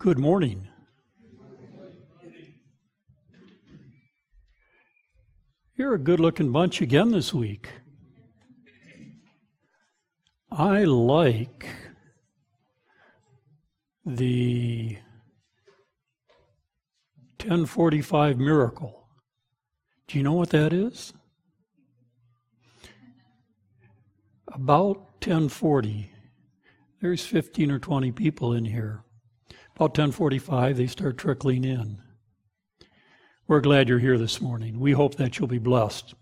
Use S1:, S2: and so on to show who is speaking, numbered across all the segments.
S1: Good morning. You're a good looking bunch again this week. I like the 1045 miracle. Do you know what that is? About 1040. There's 15 or 20 people in here. About 1045, they start trickling in. We're glad you're here this morning. We hope that you'll be blessed.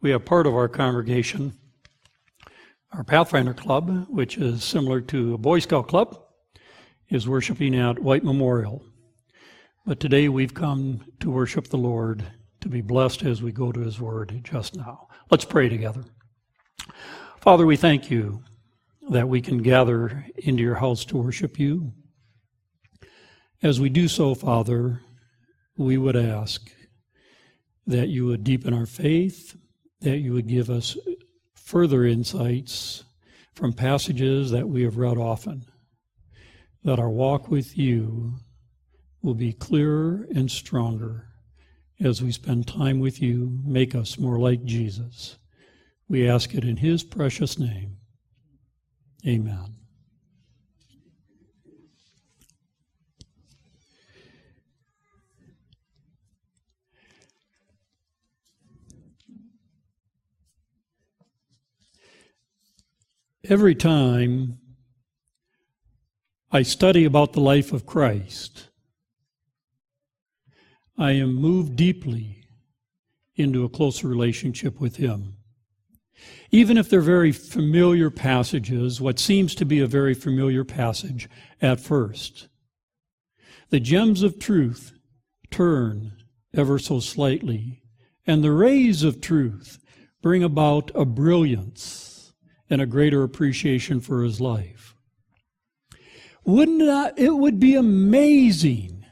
S1: We have part of our congregation, our Pathfinder Club, which is similar to a Boy Scout club, is worshiping at White Memorial. But today we've come to worship the Lord, to be blessed as we go to His Word just now. Let's pray together. Father, we thank you that we can gather into your house to worship you. As we do so, Father, we would ask that you would deepen our faith, that you would give us further insights from passages that we have read often, that our walk with you will be clearer and stronger as we spend time with you. Make us more like Jesus. We ask it in his precious name. Amen. Every time I study about the life of Christ, I am moved deeply into a closer relationship with Him. Even if they're very familiar passages, what seems to be a very familiar passage at first, the gems of truth turn ever so slightly, and the rays of truth bring about a brilliance and a greater appreciation for his life. Wouldn't that, it would be amazing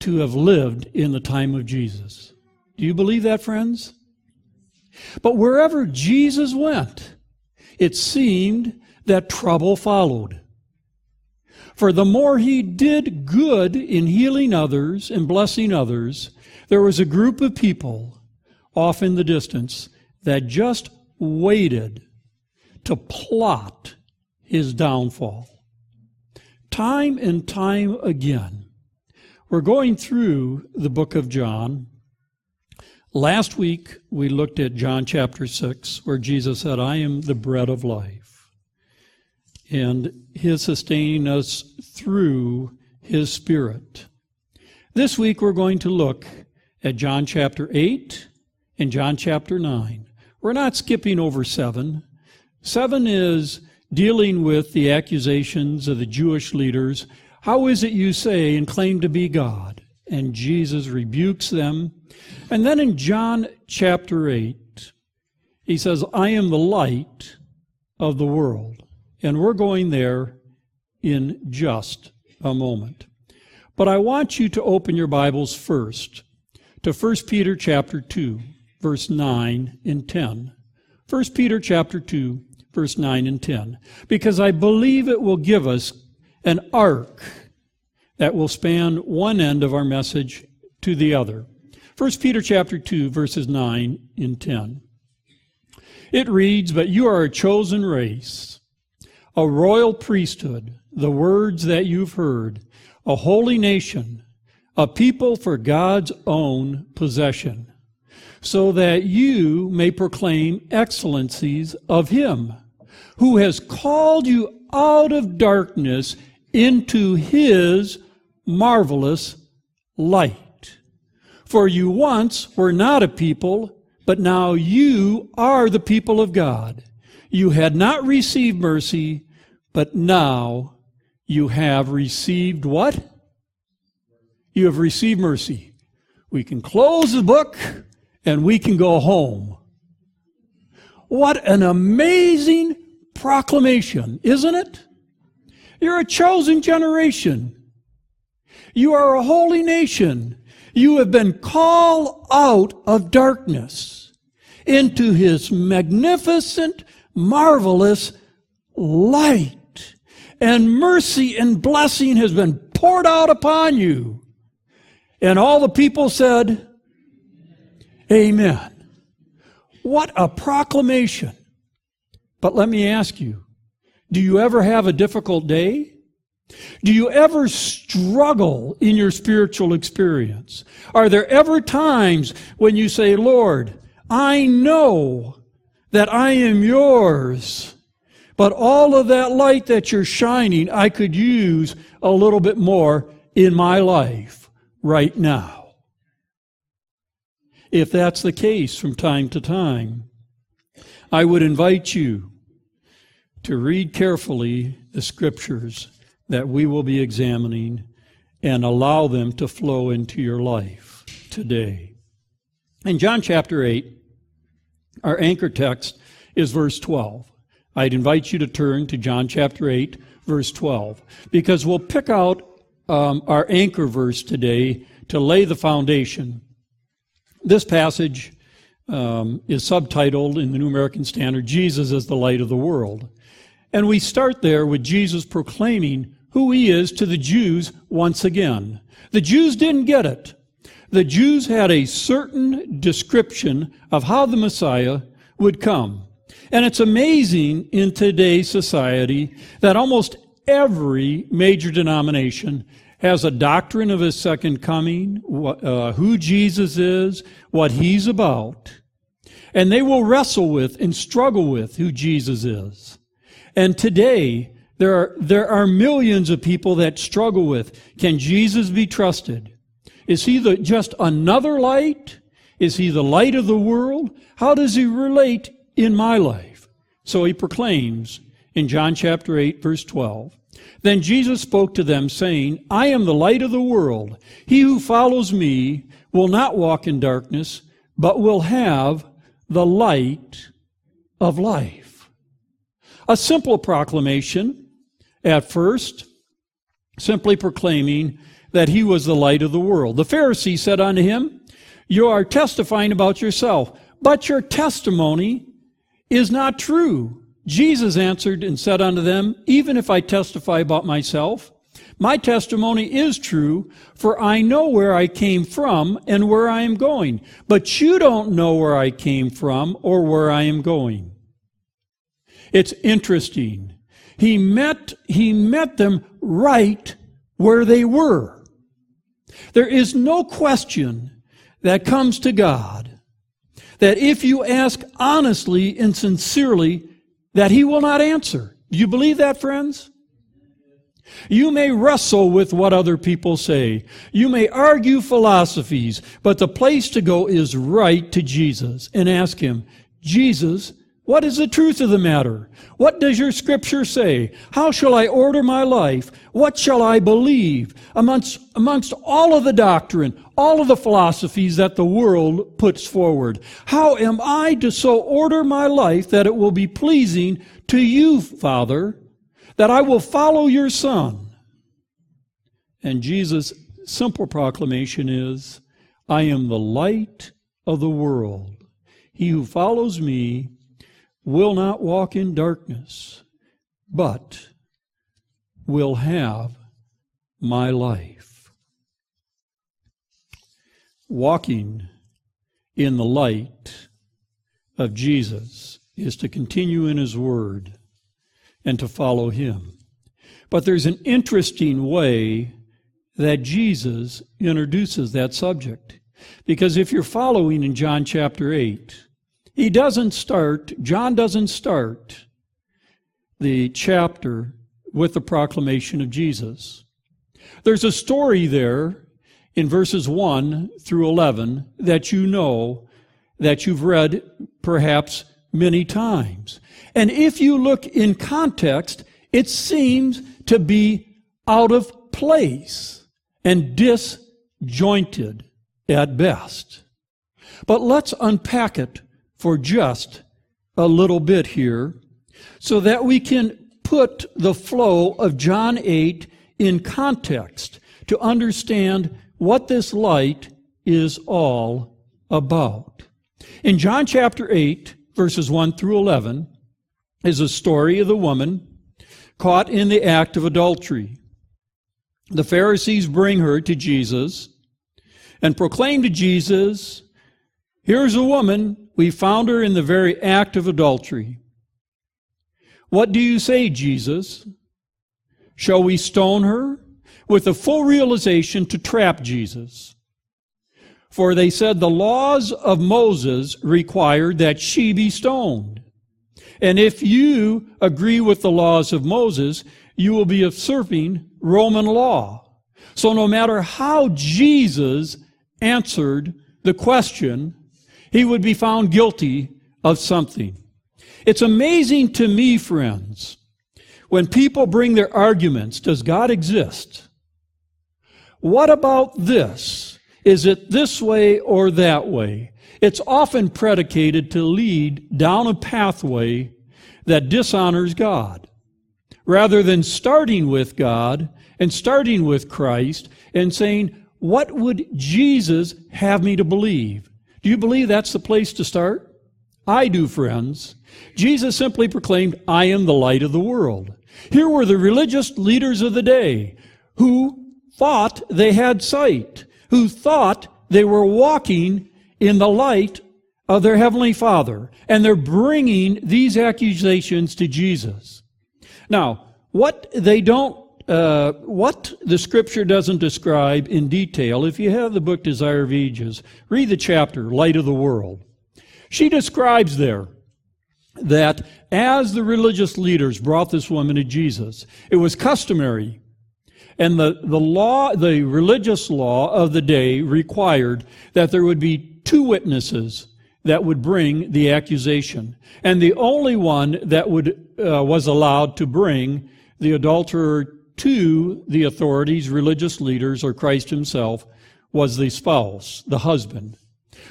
S1: to have lived in the time of Jesus. Do you believe that, friends? But wherever Jesus went, it seemed that trouble followed. For the more he did good in healing others and blessing others, there was a group of people off in the distance that just waited to plot his downfall. Time and time again. We're going through the book of John. Last week we looked at John chapter 6, where Jesus said, I am the bread of life. And his sustaining us through his spirit. This week we're going to look at John chapter 8 and John chapter 9. We're not skipping over 7 Seven is dealing with the accusations of the Jewish leaders. How is it you say and claim to be God? And Jesus rebukes them. And then in John chapter 8, he says, I am the light of the world. And we're going there in just a moment. But I want you to open your Bibles first to 1 Peter chapter 2, verse 9 and 10. 1 Peter chapter 2, verse 9 and 10, because I believe it will give us an arc that will span one end of our message to the other. 1 Peter chapter 2 verses 9 and 10. It reads, "But you are a chosen race, a royal priesthood, the words that you've heard, a holy nation, a people for God's own possession, so that you may proclaim excellencies of him who has called you out of darkness into his marvelous light. For you once were not a people, but now you are the people of God. You had not received mercy, but now you have received what? You have received mercy. We can close the book and we can go home. What an amazing proclamation, isn't it? You're a chosen generation. You are a holy nation. You have been called out of darkness into his magnificent, marvelous light. And mercy and blessing has been poured out upon you. And all the people said, Amen. What a proclamation. But let me ask you, do you ever have a difficult day? Do you ever struggle in your spiritual experience? Are there ever times when you say, Lord, I know that I am yours, but all of that light that you're shining, I could use a little bit more in my life right now? If that's the case from time to time, I would invite you to read carefully the scriptures that we will be examining and allow them to flow into your life today. In John chapter 8, our anchor text is verse 12. I'd invite you to turn to John chapter 8, verse 12, because we'll pick out um, our anchor verse today to lay the foundation. This passage um, is subtitled in the New American Standard, Jesus is the Light of the World. And we start there with Jesus proclaiming who he is to the Jews once again. The Jews didn't get it. The Jews had a certain description of how the Messiah would come. And it's amazing in today's society that almost every major denomination has a doctrine of his second coming, uh, who Jesus is, what he's about. And they will wrestle with and struggle with who Jesus is. And today, there are, there are millions of people that struggle with, can Jesus be trusted? Is he the, just another light? Is he the light of the world? How does he relate in my life? So he proclaims in John chapter 8 verse 12, Then Jesus spoke to them saying, I am the light of the world. He who follows me will not walk in darkness, but will have the light of life. A simple proclamation at first, simply proclaiming that he was the light of the world. The Pharisees said unto him, You are testifying about yourself, but your testimony is not true. Jesus answered and said unto them, Even if I testify about myself, my testimony is true, for I know where I came from and where I am going. But you don't know where I came from or where I am going. It's interesting. He met, he met them right where they were. There is no question that comes to God that if you ask honestly and sincerely, that He will not answer. Do you believe that, friends? You may wrestle with what other people say. You may argue philosophies, but the place to go is right to Jesus and ask Him, Jesus, what is the truth of the matter? What does your scripture say? How shall I order my life? What shall I believe? Amongst, amongst all of the doctrine, all of the philosophies that the world puts forward, how am I to so order my life that it will be pleasing to you, Father, that I will follow your Son? And Jesus' simple proclamation is, I am the light of the world. He who follows me will not walk in darkness, but will have my life. Walking in the light of Jesus is to continue in His Word and to follow Him. But there's an interesting way that Jesus introduces that subject. Because if you're following in John chapter 8, he doesn't start, John doesn't start the chapter with the proclamation of Jesus. There's a story there in verses 1 through 11 that you know, that you've read perhaps many times. And if you look in context, it seems to be out of place and disjointed at best. But let's unpack it for just a little bit here so that we can put the flow of John 8 in context to understand what this light is all about. In John chapter 8, verses 1 through 11, is a story of the woman caught in the act of adultery. the Pharisees bring her to Jesus and proclaim to Jesus, Here's a woman, we found her in the very act of adultery. What do you say, Jesus? Shall we stone her? With a full realization to trap Jesus. For they said the laws of Moses required that she be stoned. And if you agree with the laws of Moses, you will be usurping Roman law. So no matter how Jesus answered the question, he would be found guilty of something. It's amazing to me, friends, when people bring their arguments, does God exist? What about this? Is it this way or that way? It's often predicated to lead down a pathway that dishonors God. Rather than starting with God and starting with Christ and saying, what would Jesus have me to believe? Do you believe that's the place to start? I do, friends. Jesus simply proclaimed, I am the light of the world. Here were the religious leaders of the day who thought they had sight, who thought they were walking in the light of their Heavenly Father. And they're bringing these accusations to Jesus. Now, what they don't, uh, what the scripture doesn't describe in detail, if you have the book Desire of Ages, read the chapter, Light of the World. She describes there that as the religious leaders brought this woman to Jesus, it was customary and the, the law, the religious law of the day required that there would be two witnesses that would bring the accusation. And the only one that would, uh, was allowed to bring the adulterer to the authorities, religious leaders, or Christ himself was the spouse, the husband.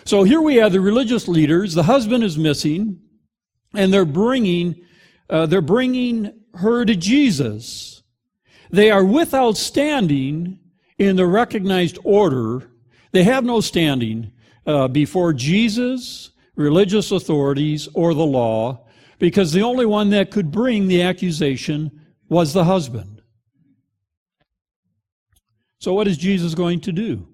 S1: So here we have the religious leaders. The husband is missing, and they're bringing, uh, they're bringing her to Jesus. They are without standing in the recognized order. They have no standing uh, before Jesus, religious authorities, or the law, because the only one that could bring the accusation was the husband. So what is Jesus going to do?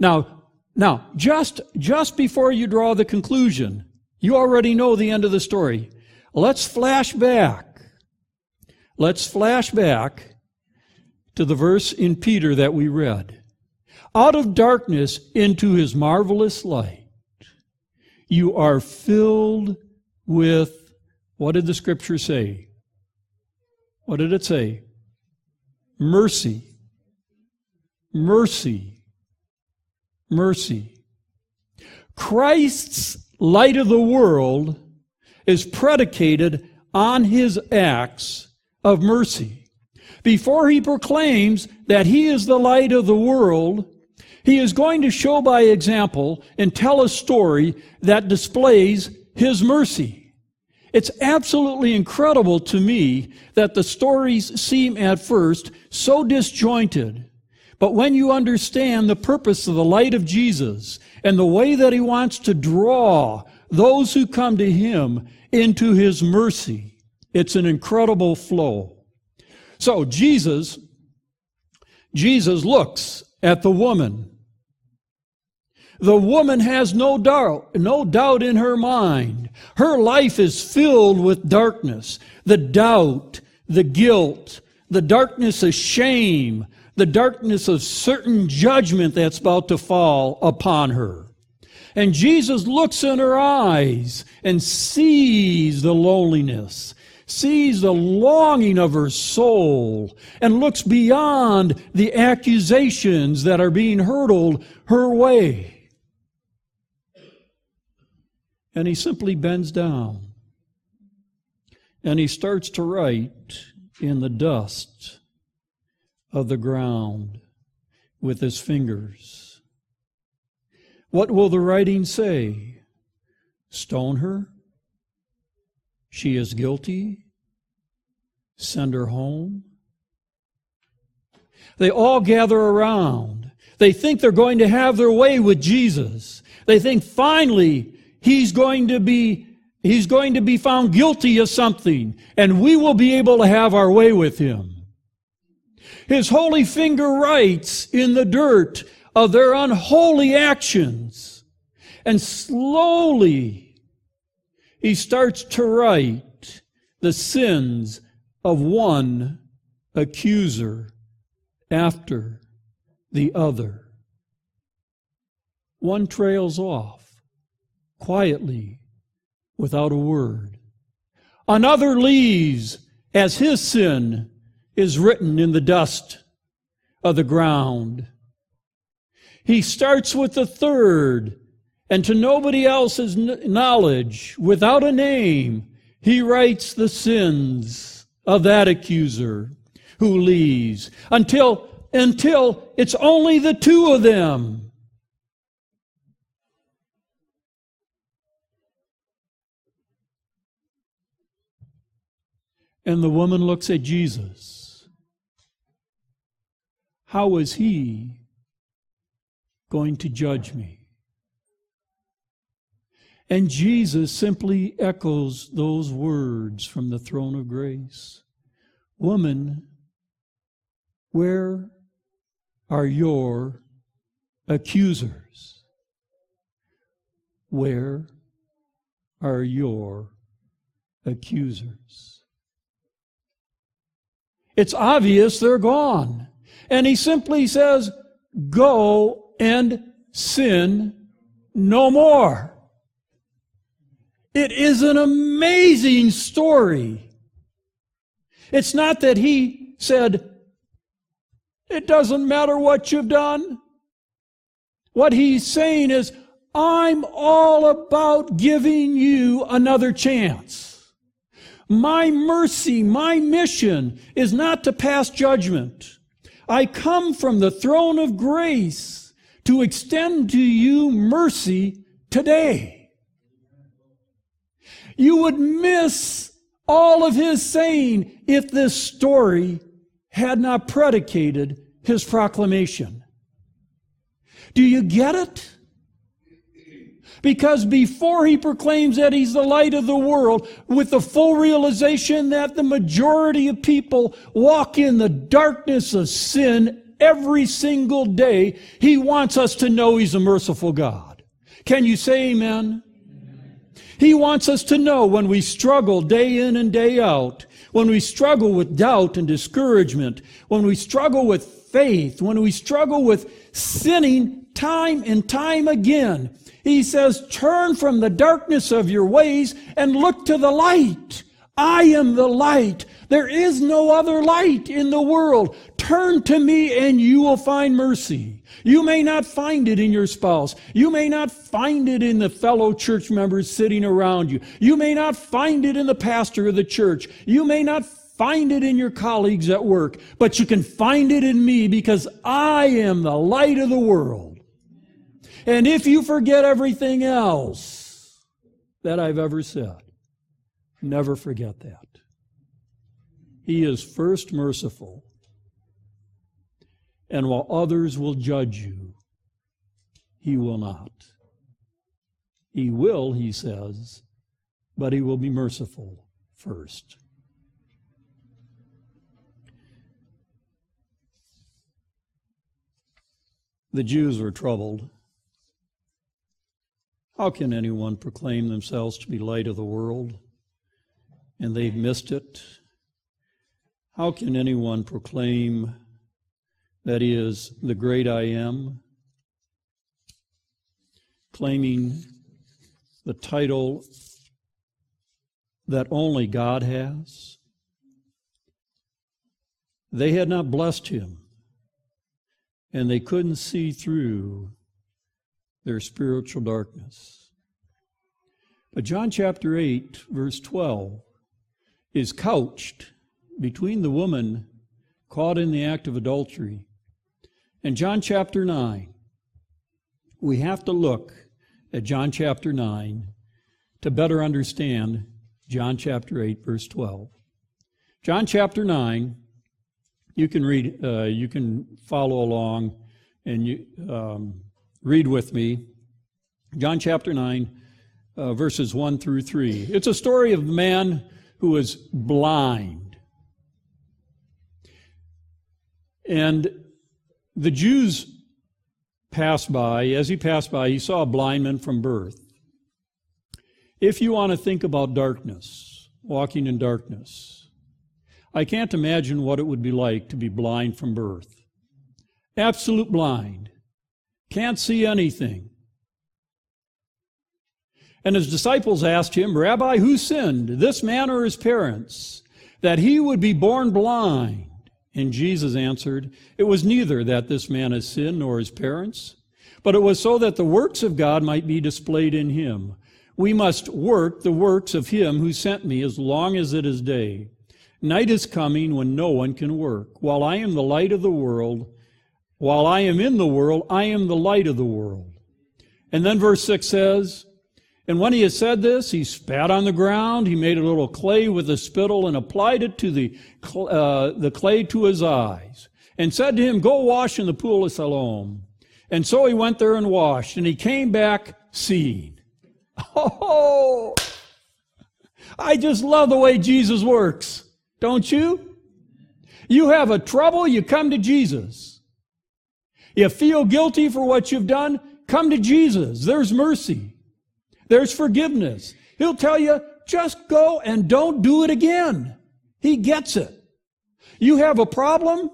S1: Now, now, just, just before you draw the conclusion, you already know the end of the story. Let's flash back. Let's flash back to the verse in Peter that we read. Out of darkness into his marvelous light, you are filled with, what did the scripture say? What did it say? Mercy. Mercy mercy. Christ's light of the world is predicated on his acts of mercy. Before he proclaims that he is the light of the world, he is going to show by example and tell a story that displays his mercy. It's absolutely incredible to me that the stories seem at first so disjointed but when you understand the purpose of the light of Jesus and the way that he wants to draw those who come to him into his mercy, it's an incredible flow. So Jesus, Jesus looks at the woman. The woman has no doubt, no doubt in her mind. Her life is filled with darkness. The doubt, the guilt, the darkness of shame, the darkness of certain judgment that's about to fall upon her. And Jesus looks in her eyes and sees the loneliness, sees the longing of her soul, and looks beyond the accusations that are being hurled her way. And he simply bends down and he starts to write in the dust of the ground with his fingers. What will the writing say? Stone her? She is guilty? Send her home? They all gather around. They think they're going to have their way with Jesus. They think finally he's going to be he's going to be found guilty of something and we will be able to have our way with him. His holy finger writes in the dirt of their unholy actions. And slowly he starts to write the sins of one accuser after the other. One trails off quietly without a word. Another leaves as his sin is written in the dust of the ground. He starts with the third, and to nobody else's knowledge, without a name, he writes the sins of that accuser who leaves until, until it's only the two of them. And the woman looks at Jesus. How is he going to judge me? And Jesus simply echoes those words from the throne of grace Woman, where are your accusers? Where are your accusers? It's obvious they're gone. And he simply says, Go and sin no more. It is an amazing story. It's not that he said, It doesn't matter what you've done. What he's saying is, I'm all about giving you another chance. My mercy, my mission is not to pass judgment. I come from the throne of grace to extend to you mercy today. You would miss all of his saying if this story had not predicated his proclamation. Do you get it? Because before he proclaims that he's the light of the world, with the full realization that the majority of people walk in the darkness of sin every single day, he wants us to know he's a merciful God. Can you say amen? He wants us to know when we struggle day in and day out, when we struggle with doubt and discouragement, when we struggle with faith, when we struggle with sinning time and time again, he says, Turn from the darkness of your ways and look to the light. I am the light. There is no other light in the world. Turn to me and you will find mercy. You may not find it in your spouse. You may not find it in the fellow church members sitting around you. You may not find it in the pastor of the church. You may not find it in your colleagues at work, but you can find it in me because I am the light of the world. And if you forget everything else that I've ever said, never forget that. He is first merciful. And while others will judge you, he will not. He will, he says, but he will be merciful first. The Jews were troubled how can anyone proclaim themselves to be light of the world and they've missed it? How can anyone proclaim that he is the great I am, claiming the title that only God has? They had not blessed him, and they couldn't see through their spiritual darkness. But John chapter 8, verse 12, is couched between the woman caught in the act of adultery and John chapter 9. We have to look at John chapter 9 to better understand John chapter 8, verse 12. John chapter 9, you can read, uh, you can follow along and you, um, read with me John chapter 9, uh, verses 1 through 3. It's a story of a man who was blind. And the Jews passed by. As he passed by, he saw a blind man from birth. If you want to think about darkness, walking in darkness, I can't imagine what it would be like to be blind from birth. Absolute blind. Can't see anything. And his disciples asked him, Rabbi, who sinned, this man or his parents, that he would be born blind? And Jesus answered, It was neither that this man has sinned nor his parents, but it was so that the works of God might be displayed in him. We must work the works of him who sent me as long as it is day. Night is coming when no one can work. While I am the light of the world, while I am in the world, I am the light of the world. And then verse 6 says, And when he had said this, he spat on the ground, he made a little clay with a spittle and applied it to the, uh, the clay to his eyes, and said to him, Go wash in the pool of Siloam. And so he went there and washed, and he came back seeing. Oh, I just love the way Jesus works, don't you? You have a trouble, you come to Jesus. You feel guilty for what you've done? Come to Jesus. There's mercy. There's forgiveness. He'll tell you, just go and don't do it again. He gets it. You have a problem?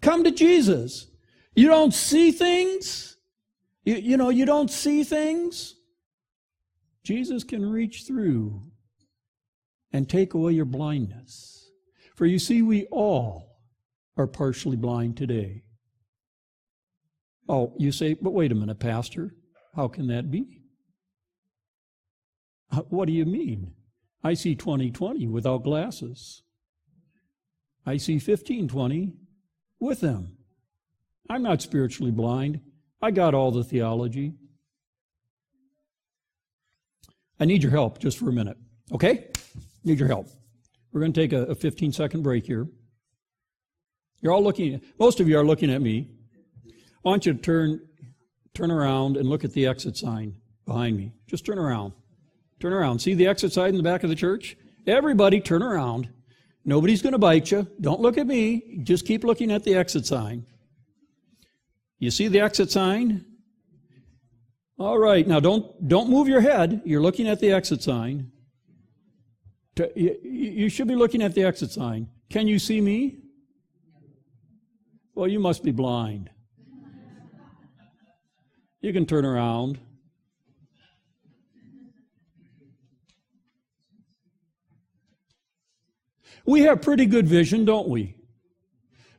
S1: Come to Jesus. You don't see things? You, you know, you don't see things? Jesus can reach through and take away your blindness. For you see, we all are partially blind today. Oh, you say, but wait a minute, Pastor. How can that be? What do you mean? I see 2020 without glasses. I see 1520 with them. I'm not spiritually blind. I got all the theology. I need your help just for a minute. Okay? Need your help. We're going to take a 15 second break here. You're all looking, most of you are looking at me. I want you to turn, turn around and look at the exit sign behind me. Just turn around. Turn around. See the exit sign in the back of the church? Everybody turn around. Nobody's going to bite you. Don't look at me. Just keep looking at the exit sign. You see the exit sign? All right. Now don't don't move your head. You're looking at the exit sign. You should be looking at the exit sign. Can you see me? Well, you must be blind. You can turn around. We have pretty good vision, don't we?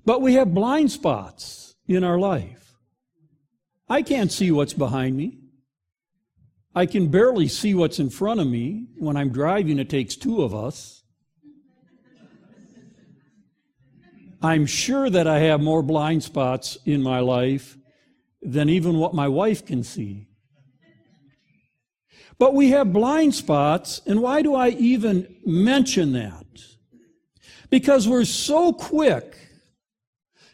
S1: But we have blind spots in our life. I can't see what's behind me. I can barely see what's in front of me. When I'm driving, it takes two of us. I'm sure that I have more blind spots in my life than even what my wife can see. But we have blind spots, and why do I even mention that? Because we're so quick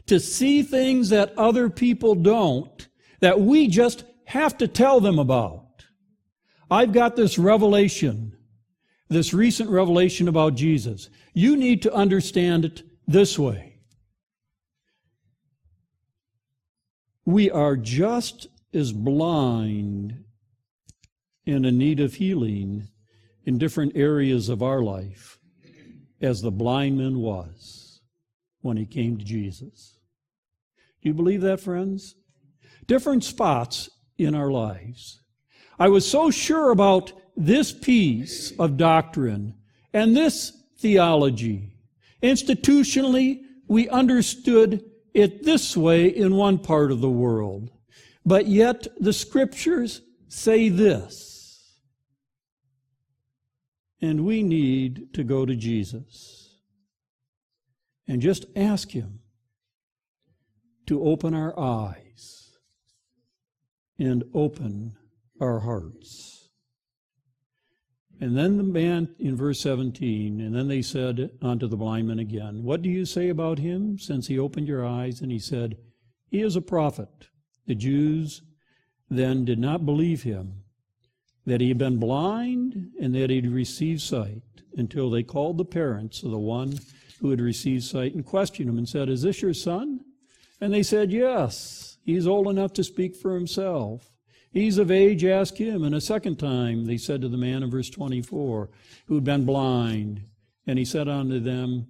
S1: to see things that other people don't that we just have to tell them about. I've got this revelation, this recent revelation about Jesus. You need to understand it this way. We are just as blind and in need of healing in different areas of our life as the blind man was when he came to Jesus. Do you believe that, friends? Different spots in our lives. I was so sure about this piece of doctrine and this theology. Institutionally, we understood it this way in one part of the world. But yet the scriptures say this. And we need to go to Jesus and just ask Him to open our eyes and open our hearts. And then the man in verse 17, and then they said unto the blind man again, What do you say about him, since he opened your eyes? And he said, He is a prophet. The Jews then did not believe him, that he had been blind and that he had received sight, until they called the parents of the one who had received sight and questioned him and said, Is this your son, And they said, Yes, he's old enough to speak for himself. He's of age, ask him. And a second time they said to the man in verse 24, who had been blind, and he said unto them,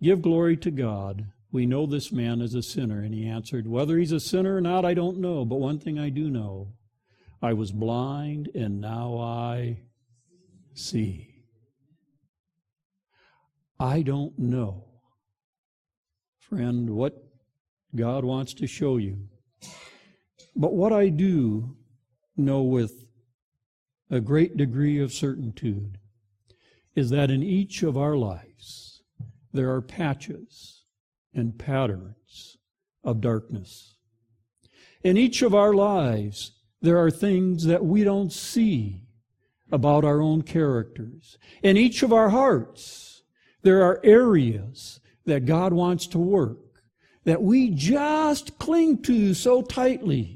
S1: Give glory to God. We know this man is a sinner. And he answered, Whether he's a sinner or not, I don't know. But one thing I do know I was blind, and now I see. I don't know, friend, what God wants to show you. But what I do know with a great degree of certitude is that in each of our lives there are patches and patterns of darkness. In each of our lives, there are things that we don't see about our own characters. In each of our hearts, there are areas that God wants to work that we just cling to so tightly.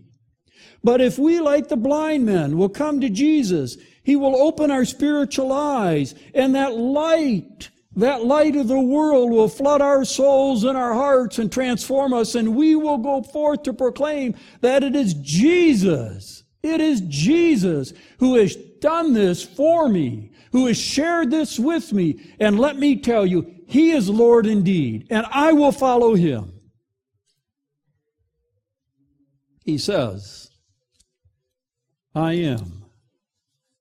S1: But if we, like the blind men, will come to Jesus, He will open our spiritual eyes, and that light that light of the world will flood our souls and our hearts and transform us, and we will go forth to proclaim that it is Jesus. It is Jesus who has done this for me, who has shared this with me. And let me tell you, He is Lord indeed, and I will follow Him. He says, I am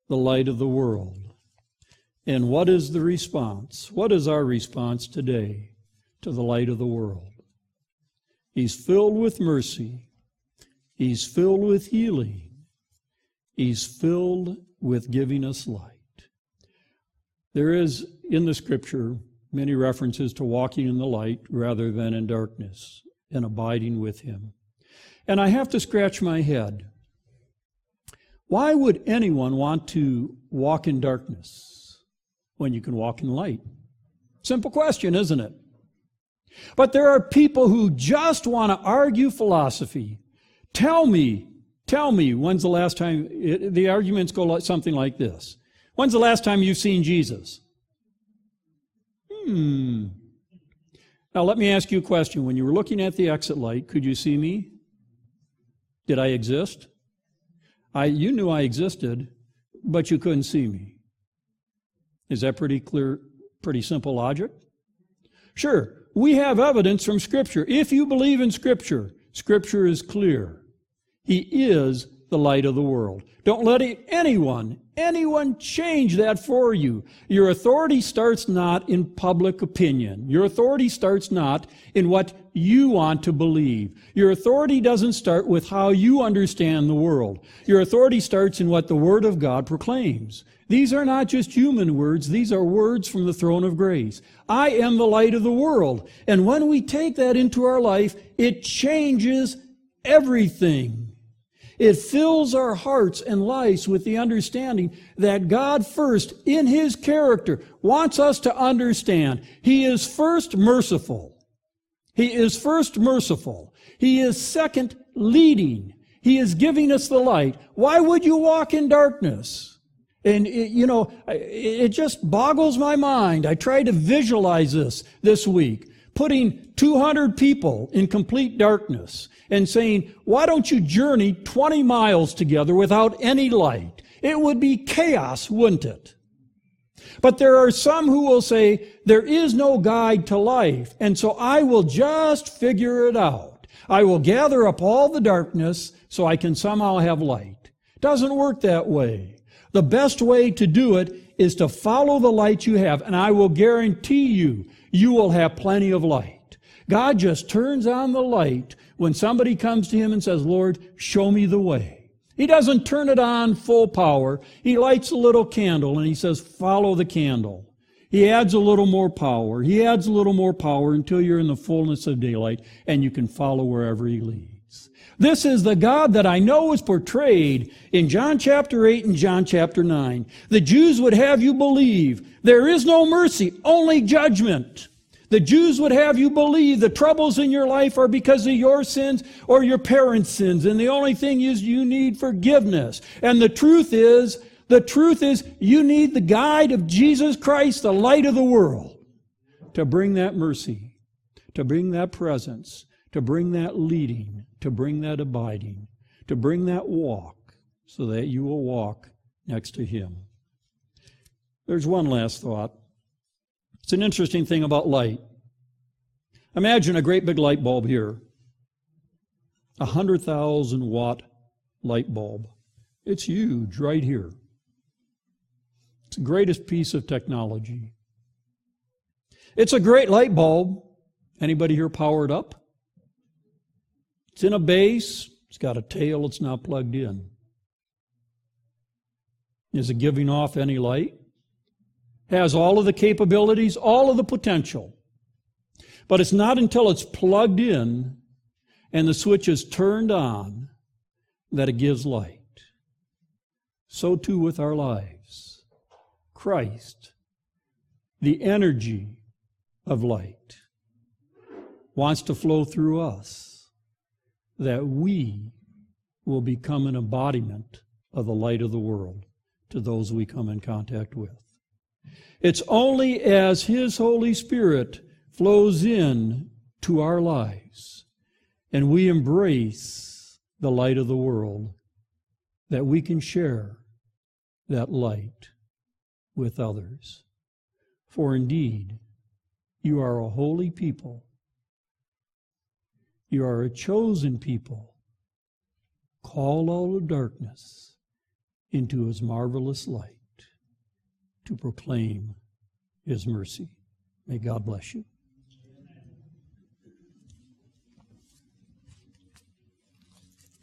S1: the light of the world. And what is the response? What is our response today to the light of the world? He's filled with mercy. He's filled with healing. He's filled with giving us light. There is in the scripture many references to walking in the light rather than in darkness and abiding with Him. And I have to scratch my head. Why would anyone want to walk in darkness? when you can walk in light? Simple question, isn't it? But there are people who just want to argue philosophy. Tell me, tell me, when's the last time, it, the arguments go like, something like this. When's the last time you've seen Jesus? Hmm. Now let me ask you a question. When you were looking at the exit light, could you see me? Did I exist? I, you knew I existed, but you couldn't see me. Is that pretty clear, pretty simple logic? Sure, we have evidence from Scripture. If you believe in Scripture, Scripture is clear. He is the light of the world. Don't let anyone, anyone change that for you. Your authority starts not in public opinion. Your authority starts not in what you want to believe. Your authority doesn't start with how you understand the world. Your authority starts in what the Word of God proclaims. These are not just human words, these are words from the throne of grace. I am the light of the world. And when we take that into our life, it changes everything. It fills our hearts and lives with the understanding that God first, in His character, wants us to understand He is first merciful. He is first merciful. He is second leading. He is giving us the light. Why would you walk in darkness? And, it, you know, it just boggles my mind. I tried to visualize this this week, putting 200 people in complete darkness and saying, why don't you journey 20 miles together without any light? It would be chaos, wouldn't it? But there are some who will say, there is no guide to life, and so I will just figure it out. I will gather up all the darkness so I can somehow have light. Doesn't work that way. The best way to do it is to follow the light you have, and I will guarantee you, you will have plenty of light. God just turns on the light when somebody comes to him and says, Lord, show me the way. He doesn't turn it on full power. He lights a little candle and he says, follow the candle. He adds a little more power. He adds a little more power until you're in the fullness of daylight and you can follow wherever he leads. This is the God that I know is portrayed in John chapter 8 and John chapter 9. The Jews would have you believe there is no mercy, only judgment. The Jews would have you believe the troubles in your life are because of your sins or your parents' sins, and the only thing is you need forgiveness. And the truth is, the truth is, you need the guide of Jesus Christ, the light of the world, to bring that mercy, to bring that presence, to bring that leading, to bring that abiding, to bring that walk, so that you will walk next to Him. There's one last thought. It's an interesting thing about light. Imagine a great big light bulb here, a 100,000 watt light bulb. It's huge right here. It's the greatest piece of technology. It's a great light bulb. Anybody here powered up? It's in a base. It's got a tail. It's not plugged in. Is it giving off any light? Has all of the capabilities, all of the potential. But it's not until it's plugged in and the switch is turned on that it gives light. So too with our lives. Christ, the energy of light, wants to flow through us that we will become an embodiment of the light of the world to those we come in contact with. It's only as His Holy Spirit flows in to our lives and we embrace the light of the world that we can share that light with others. For indeed, you are a holy people. You are a chosen people, called out of darkness into his marvelous light to proclaim his mercy. May God bless you.